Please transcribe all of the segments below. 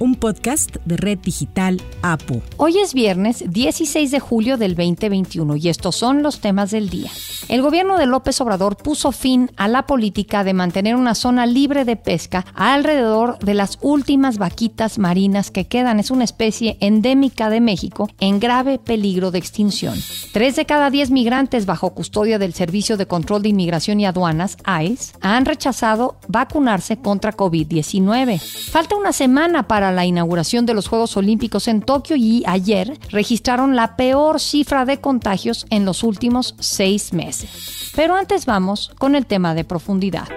un podcast de Red Digital APU. Hoy es viernes 16 de julio del 2021 y estos son los temas del día. El gobierno de López Obrador puso fin a la política de mantener una zona libre de pesca alrededor de las últimas vaquitas marinas que quedan. Es una especie endémica de México en grave peligro de extinción. Tres de cada diez migrantes bajo custodia del Servicio de Control de Inmigración y Aduanas, ICE, han rechazado vacunarse contra COVID-19. Falta una semana para la inauguración de los Juegos Olímpicos en Tokio y ayer registraron la peor cifra de contagios en los últimos seis meses. Pero antes vamos con el tema de profundidad.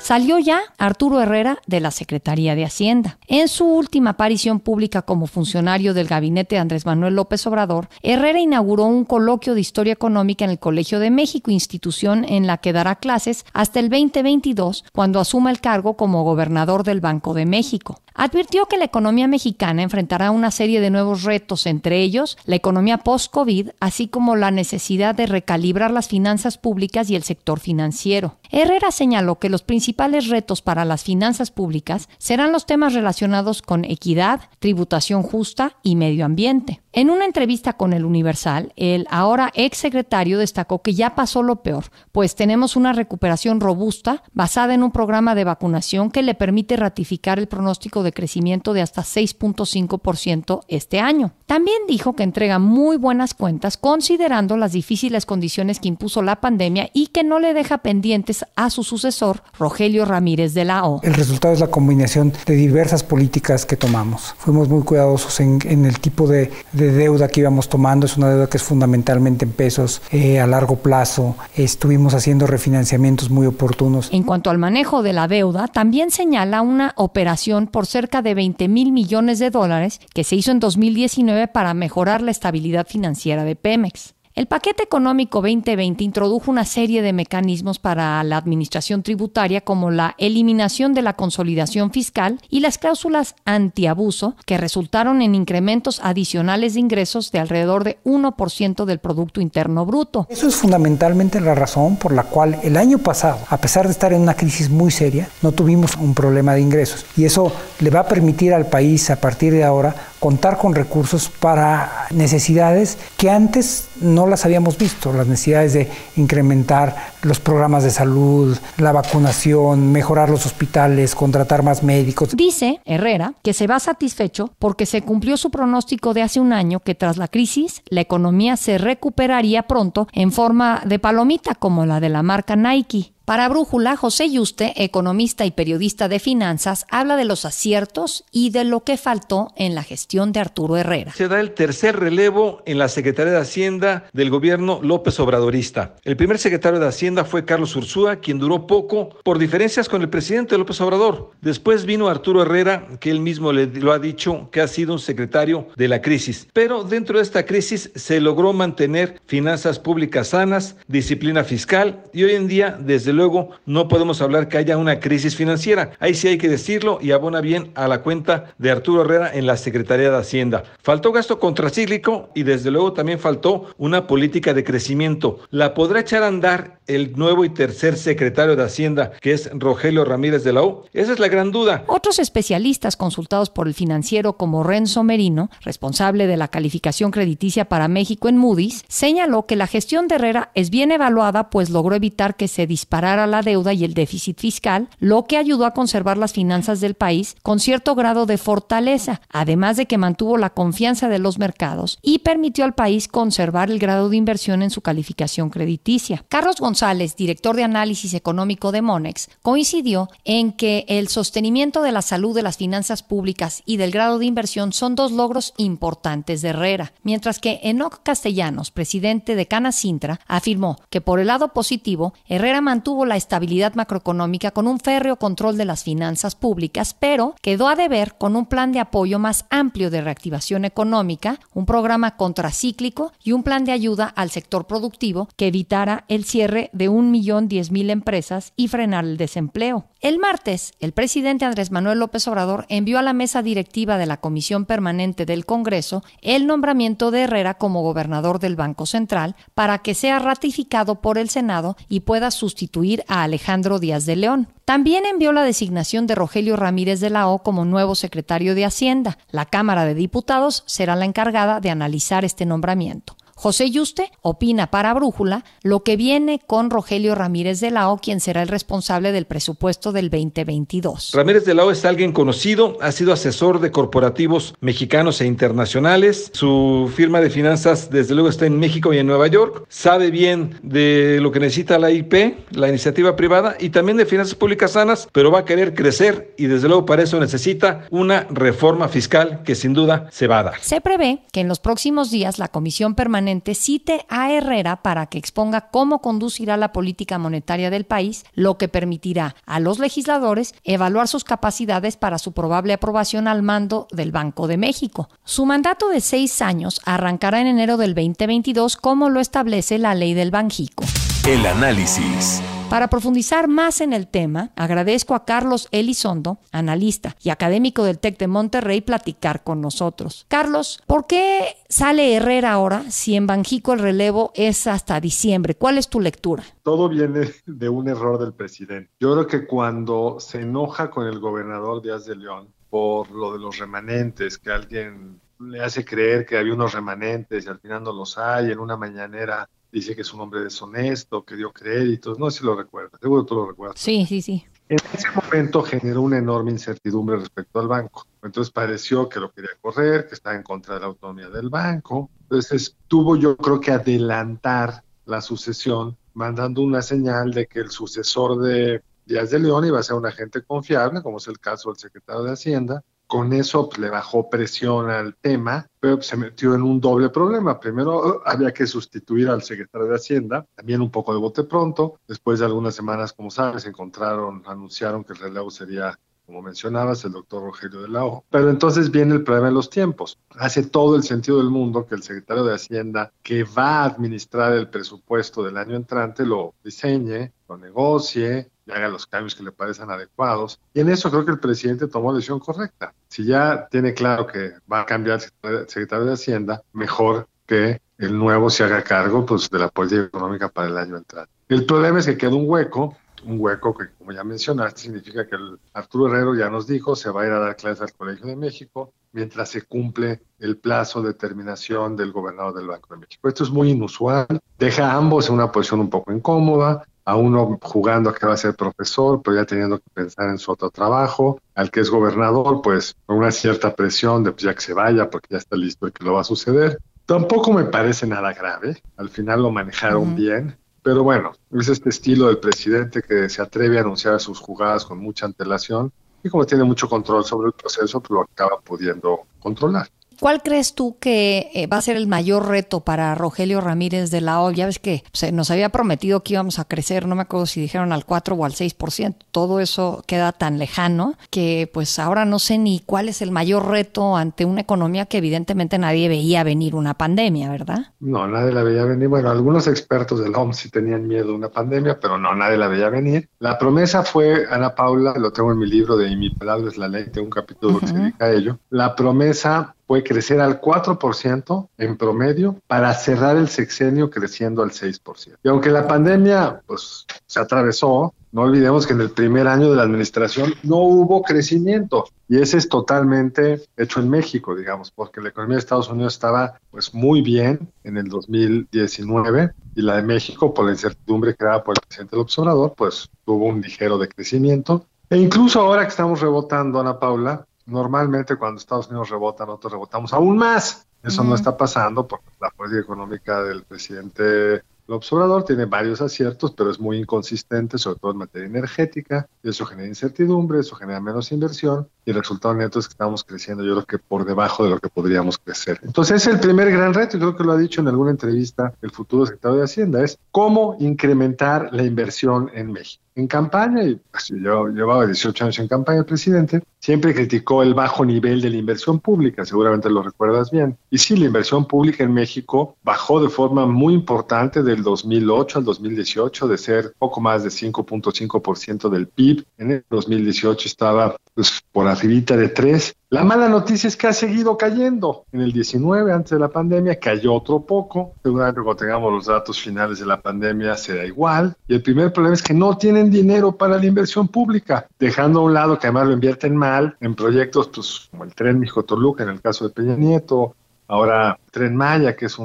Salió ya Arturo Herrera de la Secretaría de Hacienda. En su última aparición pública como funcionario del gabinete de Andrés Manuel López Obrador, Herrera inauguró un coloquio de historia económica en el Colegio de México, institución en la que dará clases hasta el 2022, cuando asuma el cargo como gobernador del Banco de México. Advirtió que la economía mexicana enfrentará una serie de nuevos retos, entre ellos la economía post-COVID, así como la necesidad de recalibrar las finanzas públicas y el sector financiero. Herrera señaló que los principales retos para las finanzas públicas serán los temas relacionados con equidad, tributación justa y medio ambiente. En una entrevista con el Universal, el ahora exsecretario destacó que ya pasó lo peor, pues tenemos una recuperación robusta basada en un programa de vacunación que le permite ratificar el pronóstico de crecimiento de hasta 6.5% este año. También dijo que entrega muy buenas cuentas considerando las difíciles condiciones que impuso la pandemia y que no le deja pendientes a su sucesor, Rogelio Ramírez de la O. El resultado es la combinación de diversas políticas que tomamos. Fuimos muy cuidadosos en, el tipo de de deuda que íbamos tomando. Es una deuda que es fundamentalmente en pesos eh, a largo plazo. Estuvimos haciendo refinanciamientos muy oportunos. En cuanto al manejo de la deuda, también señala una operación por cerca de 20 mil millones de dólares que se hizo en 2019 para mejorar la estabilidad financiera de Pemex. El paquete económico 2020 introdujo una serie de mecanismos para la administración tributaria como la eliminación de la consolidación fiscal y las cláusulas antiabuso que resultaron en incrementos adicionales de ingresos de alrededor de 1% del Producto Interno Bruto. Eso es fundamentalmente la razón por la cual el año pasado, a pesar de estar en una crisis muy seria, no tuvimos un problema de ingresos. Y eso le va a permitir al país a partir de ahora contar con recursos para necesidades que antes no las habíamos visto, las necesidades de incrementar los programas de salud, la vacunación, mejorar los hospitales, contratar más médicos. Dice Herrera que se va satisfecho porque se cumplió su pronóstico de hace un año que tras la crisis la economía se recuperaría pronto en forma de palomita como la de la marca Nike. Para Brújula, José Yuste, economista y periodista de finanzas, habla de los aciertos y de lo que faltó en la gestión de Arturo Herrera. Se da el tercer relevo en la Secretaría de Hacienda del gobierno López Obradorista. El primer secretario de Hacienda fue Carlos Ursúa, quien duró poco por diferencias con el presidente López Obrador. Después vino Arturo Herrera, que él mismo le, lo ha dicho que ha sido un secretario de la crisis. Pero dentro de esta crisis se logró mantener finanzas públicas sanas, disciplina fiscal y hoy en día, desde luego no podemos hablar que haya una crisis financiera. Ahí sí hay que decirlo y abona bien a la cuenta de Arturo Herrera en la Secretaría de Hacienda. Faltó gasto contracíclico y desde luego también faltó una política de crecimiento. ¿La podrá echar a andar el nuevo y tercer secretario de Hacienda, que es Rogelio Ramírez de la O? Esa es la gran duda. Otros especialistas consultados por el financiero como Renzo Merino, responsable de la calificación crediticia para México en Moody's, señaló que la gestión de Herrera es bien evaluada pues logró evitar que se disparara la deuda y el déficit fiscal, lo que ayudó a conservar las finanzas del país con cierto grado de fortaleza, además de que mantuvo la confianza de los mercados y permitió al país conservar el grado de inversión en su calificación crediticia. Carlos González, director de análisis económico de Monex, coincidió en que el sostenimiento de la salud de las finanzas públicas y del grado de inversión son dos logros importantes de Herrera, mientras que Enoc Castellanos, presidente de Canacintra, afirmó que por el lado positivo, Herrera mantuvo la estabilidad macroeconómica con un férreo control de las finanzas públicas, pero quedó a deber con un plan de apoyo más amplio de reactivación económica, un programa contracíclico y un plan de ayuda al sector productivo que evitara el cierre de un millón diez mil empresas y frenar el desempleo. El martes, el presidente Andrés Manuel López Obrador envió a la mesa directiva de la Comisión Permanente del Congreso el nombramiento de Herrera como gobernador del Banco Central para que sea ratificado por el Senado y pueda sustituir a Alejandro Díaz de León. También envió la designación de Rogelio Ramírez de la O como nuevo secretario de Hacienda. La Cámara de Diputados será la encargada de analizar este nombramiento. José Yuste opina para Brújula lo que viene con Rogelio Ramírez de la O, quien será el responsable del presupuesto del 2022. Ramírez de la O es alguien conocido, ha sido asesor de corporativos mexicanos e internacionales. Su firma de finanzas, desde luego, está en México y en Nueva York. Sabe bien de lo que necesita la IP, la iniciativa privada, y también de finanzas públicas sanas, pero va a querer crecer y, desde luego, para eso necesita una reforma fiscal que sin duda se va a dar. Se prevé que en los próximos días la Comisión Permanente cite a Herrera para que exponga cómo conducirá la política monetaria del país, lo que permitirá a los legisladores evaluar sus capacidades para su probable aprobación al mando del Banco de México. Su mandato de seis años arrancará en enero del 2022 como lo establece la ley del Banjico. El análisis. Para profundizar más en el tema, agradezco a Carlos Elizondo, analista y académico del TEC de Monterrey, platicar con nosotros. Carlos, ¿por qué sale Herrera ahora si en Banjico el relevo es hasta diciembre? ¿Cuál es tu lectura? Todo viene de un error del presidente. Yo creo que cuando se enoja con el gobernador Díaz de León por lo de los remanentes, que alguien le hace creer que había unos remanentes y al final no los hay, en una mañanera dice que es un hombre deshonesto, que dio créditos, no sé si lo recuerdas, seguro tú lo recuerdas. Sí, sí, sí. En ese momento generó una enorme incertidumbre respecto al banco. Entonces pareció que lo quería correr, que estaba en contra de la autonomía del banco. Entonces tuvo yo creo que adelantar la sucesión, mandando una señal de que el sucesor de Díaz de León iba a ser un agente confiable, como es el caso del secretario de Hacienda, con eso pues, le bajó presión al tema, pero se metió en un doble problema. Primero había que sustituir al secretario de Hacienda, también un poco de bote pronto. Después de algunas semanas, como sabes, encontraron, anunciaron que el relevo sería como mencionabas, el doctor Rogelio de la. Pero entonces viene el problema de los tiempos. Hace todo el sentido del mundo que el secretario de Hacienda que va a administrar el presupuesto del año entrante lo diseñe, lo negocie, y haga los cambios que le parecen adecuados. Y en eso creo que el presidente tomó la decisión correcta. Si ya tiene claro que va a cambiar el secretario de Hacienda, mejor que el nuevo se haga cargo pues, de la política económica para el año entrante. El problema es que queda un hueco un hueco que, como ya mencionaste, significa que el Arturo Herrero ya nos dijo, se va a ir a dar clases al Colegio de México mientras se cumple el plazo de terminación del gobernador del Banco de México. Esto es muy inusual, deja a ambos en una posición un poco incómoda, a uno jugando a que va a ser profesor, pero ya teniendo que pensar en su otro trabajo, al que es gobernador, pues con una cierta presión de pues, ya que se vaya porque ya está listo y que lo va a suceder. Tampoco me parece nada grave, al final lo manejaron bien, pero bueno, es este estilo del presidente que se atreve a anunciar sus jugadas con mucha antelación y como tiene mucho control sobre el proceso, pues lo acaba pudiendo controlar. ¿Cuál crees tú que eh, va a ser el mayor reto para Rogelio Ramírez de la O? Ya ves que se nos había prometido que íbamos a crecer, no me acuerdo si dijeron al 4 o al 6%. Todo eso queda tan lejano que pues ahora no sé ni cuál es el mayor reto ante una economía que evidentemente nadie veía venir una pandemia, ¿verdad? No, nadie la veía venir. Bueno, algunos expertos del OMS sí tenían miedo de una pandemia, pero no, nadie la veía venir. La promesa fue, Ana Paula, lo tengo en mi libro de Mi Palabra es la Ley, tengo un capítulo que se dedica a ello. La promesa puede crecer al 4% en promedio para cerrar el sexenio creciendo al 6%. Y aunque la pandemia pues, se atravesó, no olvidemos que en el primer año de la administración no hubo crecimiento y ese es totalmente hecho en México, digamos, porque la economía de Estados Unidos estaba pues muy bien en el 2019 y la de México por la incertidumbre creada por el presidente del observador pues tuvo un ligero decrecimiento e incluso ahora que estamos rebotando, Ana Paula, Normalmente cuando Estados Unidos rebota, nosotros rebotamos aún más. Eso no está pasando porque la política económica del presidente López Obrador tiene varios aciertos, pero es muy inconsistente, sobre todo en materia energética, y eso genera incertidumbre, eso genera menos inversión, y el resultado neto es que estamos creciendo, yo creo que por debajo de lo que podríamos crecer. Entonces, es el primer gran reto, y creo que lo ha dicho en alguna entrevista el futuro secretario de Hacienda, es cómo incrementar la inversión en México en campaña, y yo llevaba 18 años en campaña el presidente, siempre criticó el bajo nivel de la inversión pública, seguramente lo recuerdas bien. Y sí, la inversión pública en México bajó de forma muy importante del 2008 al 2018, de ser poco más de 5.5% del PIB. En el 2018 estaba pues, por arribita de 3 la mala noticia es que ha seguido cayendo. En el 19, antes de la pandemia, cayó otro poco. Seguramente cuando tengamos los datos finales de la pandemia será igual. Y el primer problema es que no tienen dinero para la inversión pública, dejando a un lado que además lo invierten mal en proyectos pues, como el tren Mijo-Toluca en el caso de Peña Nieto, ahora Tren Maya, que es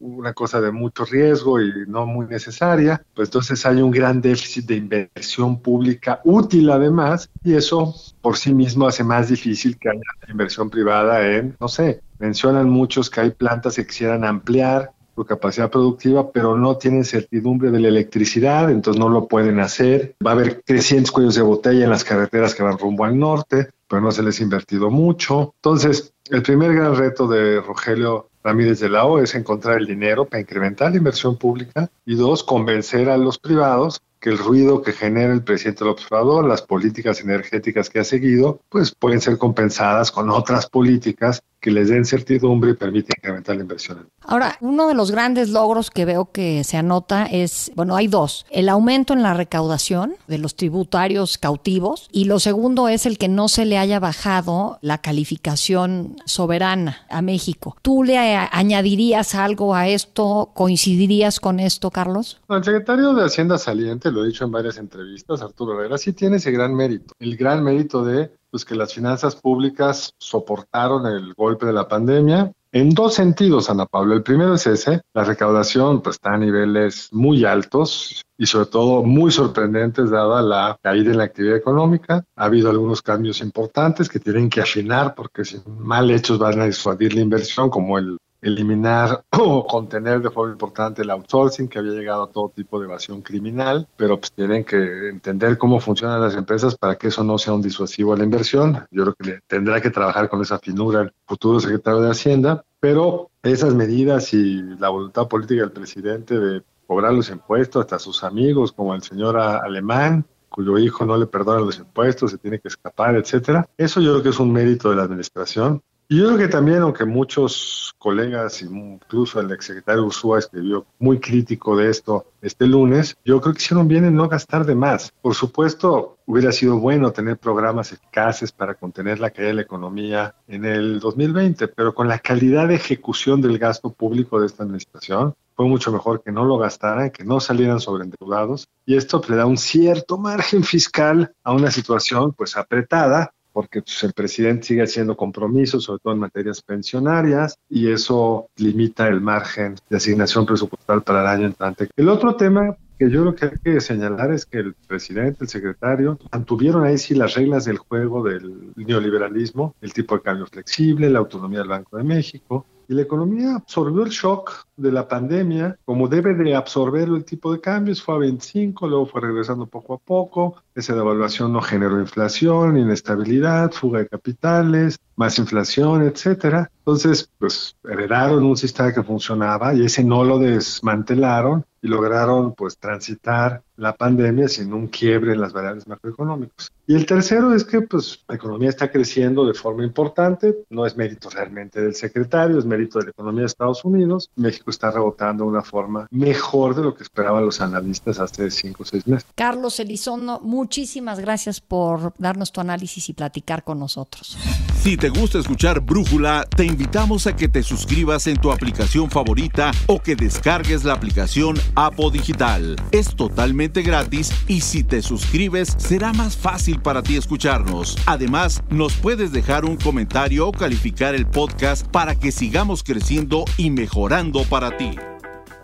una cosa de mucho riesgo y no muy necesaria, pues entonces hay un gran déficit de inversión pública útil además, y eso por sí mismo hace más difícil que haya inversión privada en, no sé, mencionan muchos que hay plantas que quisieran ampliar su capacidad productiva, pero no tienen certidumbre de la electricidad, entonces no lo pueden hacer. Va a haber crecientes cuellos de botella en las carreteras que van rumbo al norte, pero no se les ha invertido mucho. Entonces, el primer gran reto de Rogelio Ramírez de la O es encontrar el dinero para incrementar la inversión pública y dos, convencer a los privados que el ruido que genera el presidente del observador, las políticas energéticas que ha seguido, pues pueden ser compensadas con otras políticas que les den certidumbre y permiten incrementar la inversión. Ahora, uno de los grandes logros que veo que se anota es, bueno, hay dos, el aumento en la recaudación de los tributarios cautivos y lo segundo es el que no se le haya bajado la calificación soberana a México. ¿Tú le añadirías algo a esto? ¿Coincidirías con esto, Carlos? El secretario de Hacienda saliente, lo he dicho en varias entrevistas, Arturo Herrera, sí tiene ese gran mérito, el gran mérito de pues que las finanzas públicas soportaron el golpe de la pandemia. En dos sentidos, Ana Pablo. El primero es ese, la recaudación pues, está a niveles muy altos y sobre todo muy sorprendentes dada la caída en la actividad económica. Ha habido algunos cambios importantes que tienen que afinar porque si mal hechos van a disuadir la inversión, como el eliminar o contener de forma importante el outsourcing que había llegado a todo tipo de evasión criminal, pero pues tienen que entender cómo funcionan las empresas para que eso no sea un disuasivo a la inversión. Yo creo que tendrá que trabajar con esa finura el futuro secretario de Hacienda, pero esas medidas y la voluntad política del presidente de cobrar los impuestos hasta sus amigos como el señor alemán, cuyo hijo no le perdona los impuestos, se tiene que escapar, etcétera. Eso yo creo que es un mérito de la administración. Y yo creo que también, aunque muchos colegas, incluso el exsecretario Ursúa escribió muy crítico de esto este lunes, yo creo que hicieron bien en no gastar de más. Por supuesto, hubiera sido bueno tener programas eficaces para contener la caída de la economía en el 2020, pero con la calidad de ejecución del gasto público de esta administración, fue mucho mejor que no lo gastaran, que no salieran sobreendeudados y esto le da un cierto margen fiscal a una situación pues apretada porque pues, el presidente sigue haciendo compromisos, sobre todo en materias pensionarias, y eso limita el margen de asignación presupuestal para el año entrante. El otro tema que yo creo que hay que señalar es que el presidente, el secretario, mantuvieron ahí sí las reglas del juego del neoliberalismo, el tipo de cambio flexible, la autonomía del Banco de México, y la economía absorbió el shock de la pandemia, como debe de absorber el tipo de cambios, fue a 25, luego fue regresando poco a poco, esa devaluación no generó inflación, inestabilidad, fuga de capitales, más inflación, etcétera. Entonces, pues heredaron un sistema que funcionaba y ese no lo desmantelaron y lograron pues transitar la pandemia sin un quiebre en las variables macroeconómicas. Y el tercero es que pues la economía está creciendo de forma importante, no es mérito realmente del secretario, es mérito de la economía de Estados Unidos. México está rebotando de una forma mejor de lo que esperaban los analistas hace cinco o seis meses. Carlos Elizondo, muchísimas gracias por darnos tu análisis y platicar con nosotros. Si te gusta escuchar Brújula, te invitamos a que te suscribas en tu aplicación favorita o que descargues la aplicación Apo Digital. Es totalmente gratis y si te suscribes será más fácil para ti escucharnos. Además, nos puedes dejar un comentario o calificar el podcast para que sigamos creciendo y mejorando para ti.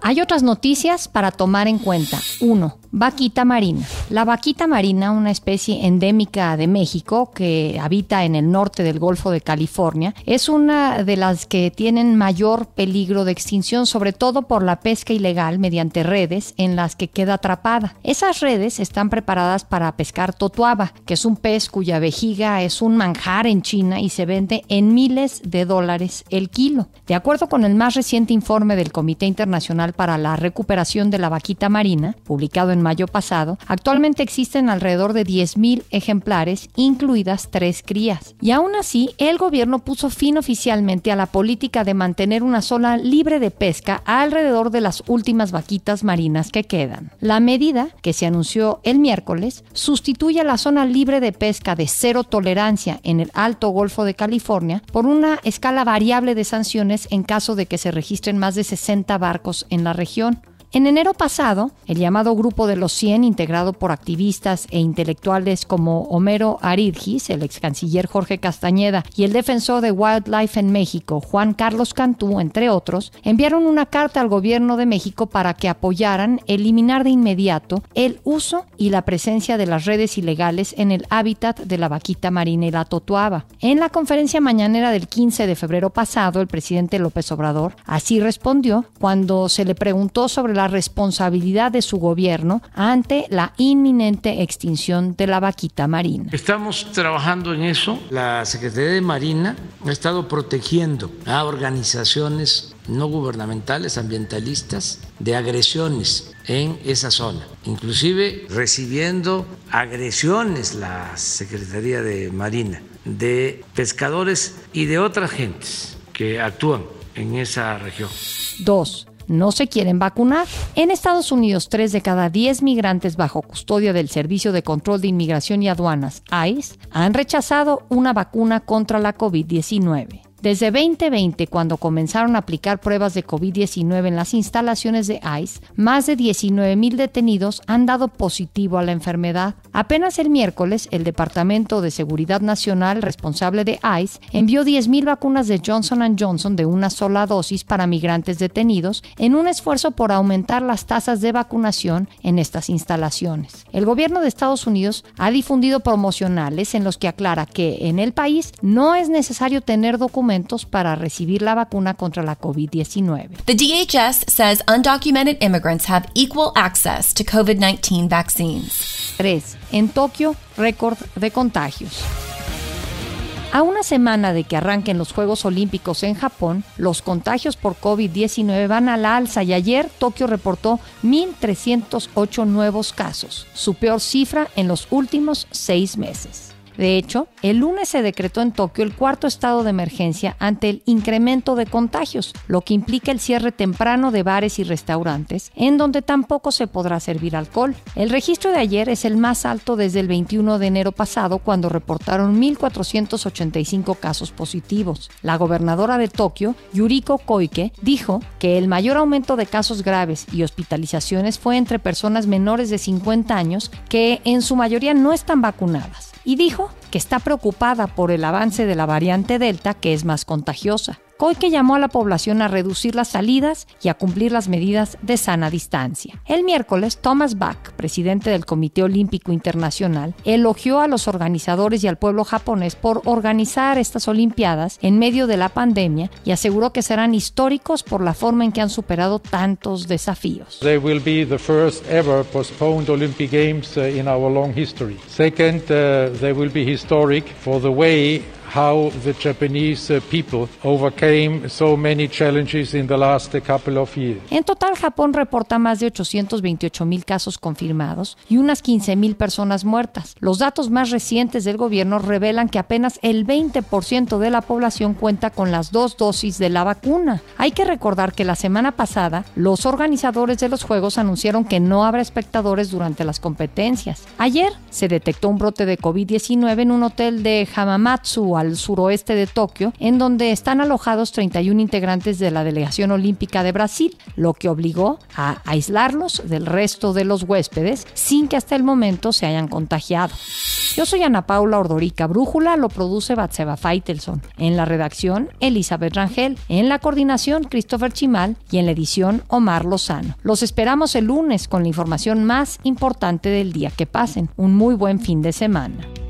Hay otras noticias para tomar en cuenta. 1. Vaquita marina. La vaquita marina, una especie endémica de México que habita en el norte del Golfo de California, es una de las que tienen mayor peligro de extinción, sobre todo por la pesca ilegal mediante redes en las que queda atrapada. Esas redes están preparadas para pescar totuaba, que es un pez cuya vejiga es un manjar en China y se vende en miles de dólares el kilo. De acuerdo con el más reciente informe del Comité Internacional para la Recuperación de la Vaquita Marina, publicado en mayo pasado, actualmente existen alrededor de 10.000 ejemplares, incluidas tres crías. Y aún así, el gobierno puso fin oficialmente a la política de mantener una zona libre de pesca alrededor de las últimas vaquitas marinas que quedan. La medida, que se anunció el miércoles, sustituye a la zona libre de pesca de cero tolerancia en el Alto Golfo de California por una escala variable de sanciones en caso de que se registren más de 60 barcos en la región. En enero pasado, el llamado Grupo de los 100, integrado por activistas e intelectuales como Homero Aridgis, el ex canciller Jorge Castañeda y el defensor de Wildlife en México, Juan Carlos Cantú, entre otros, enviaron una carta al gobierno de México para que apoyaran eliminar de inmediato el uso y la presencia de las redes ilegales en el hábitat de la vaquita marina y la totuaba. En la conferencia mañanera del 15 de febrero pasado, el presidente López Obrador así respondió cuando se le preguntó sobre la responsabilidad de su gobierno ante la inminente extinción de la vaquita marina. Estamos trabajando en eso. La Secretaría de Marina ha estado protegiendo a organizaciones no gubernamentales, ambientalistas, de agresiones en esa zona, inclusive recibiendo agresiones la Secretaría de Marina de pescadores y de otras gentes que actúan en esa región. Dos no se quieren vacunar. En Estados Unidos, 3 de cada 10 migrantes bajo custodia del Servicio de Control de Inmigración y Aduanas, ICE, han rechazado una vacuna contra la COVID-19. Desde 2020, cuando comenzaron a aplicar pruebas de COVID-19 en las instalaciones de ICE, más de 19 mil detenidos han dado positivo a la enfermedad. Apenas el miércoles, el Departamento de Seguridad Nacional responsable de ICE envió 10 mil vacunas de Johnson Johnson de una sola dosis para migrantes detenidos en un esfuerzo por aumentar las tasas de vacunación en estas instalaciones. El gobierno de Estados Unidos ha difundido promocionales en los que aclara que en el país no es necesario tener documentos para recibir la vacuna contra la COVID-19. The DHS says undocumented immigrants have equal access to COVID-19 vaccines. 3. En Tokio, récord de contagios. A una semana de que arranquen los Juegos Olímpicos en Japón, los contagios por COVID-19 van a la alza y ayer Tokio reportó 1.308 nuevos casos, su peor cifra en los últimos seis meses. De hecho, el lunes se decretó en Tokio el cuarto estado de emergencia ante el incremento de contagios, lo que implica el cierre temprano de bares y restaurantes, en donde tampoco se podrá servir alcohol. El registro de ayer es el más alto desde el 21 de enero pasado, cuando reportaron 1.485 casos positivos. La gobernadora de Tokio, Yuriko Koike, dijo que el mayor aumento de casos graves y hospitalizaciones fue entre personas menores de 50 años que en su mayoría no están vacunadas y dijo que está preocupada por el avance de la variante Delta que es más contagiosa. Koike llamó a la población a reducir las salidas y a cumplir las medidas de sana distancia. El miércoles, Thomas Bach, presidente del Comité Olímpico Internacional, elogió a los organizadores y al pueblo japonés por organizar estas Olimpiadas en medio de la pandemia y aseguró que serán históricos por la forma en que han superado tantos desafíos. They will be the first ever postponed Olympic Games uh, in our long history. Second, uh, they will be historic for the way how the Japanese uh, people overcame so many challenges in the last couple of years. En total, Japón reporta más de 828 mil casos confirmados y unas 15 mil personas muertas. Los datos más recientes del gobierno revelan que apenas el 20% de la población cuenta con las dos dosis de la vacuna. Hay que recordar que la semana pasada los organizadores de los Juegos anunciaron que no habrá espectadores durante las competencias. Ayer se detectó un brote de COVID-19 en un hotel de Hamamatsu, al al suroeste de Tokio, en donde están alojados 31 integrantes de la delegación olímpica de Brasil, lo que obligó a aislarlos del resto de los huéspedes sin que hasta el momento se hayan contagiado. Yo soy Ana Paula Ordorica. Brújula lo produce Batseba Feitelson. En la redacción, Elizabeth Rangel. En la coordinación, Christopher Chimal. Y en la edición, Omar Lozano. Los esperamos el lunes con la información más importante del día. Que pasen un muy buen fin de semana.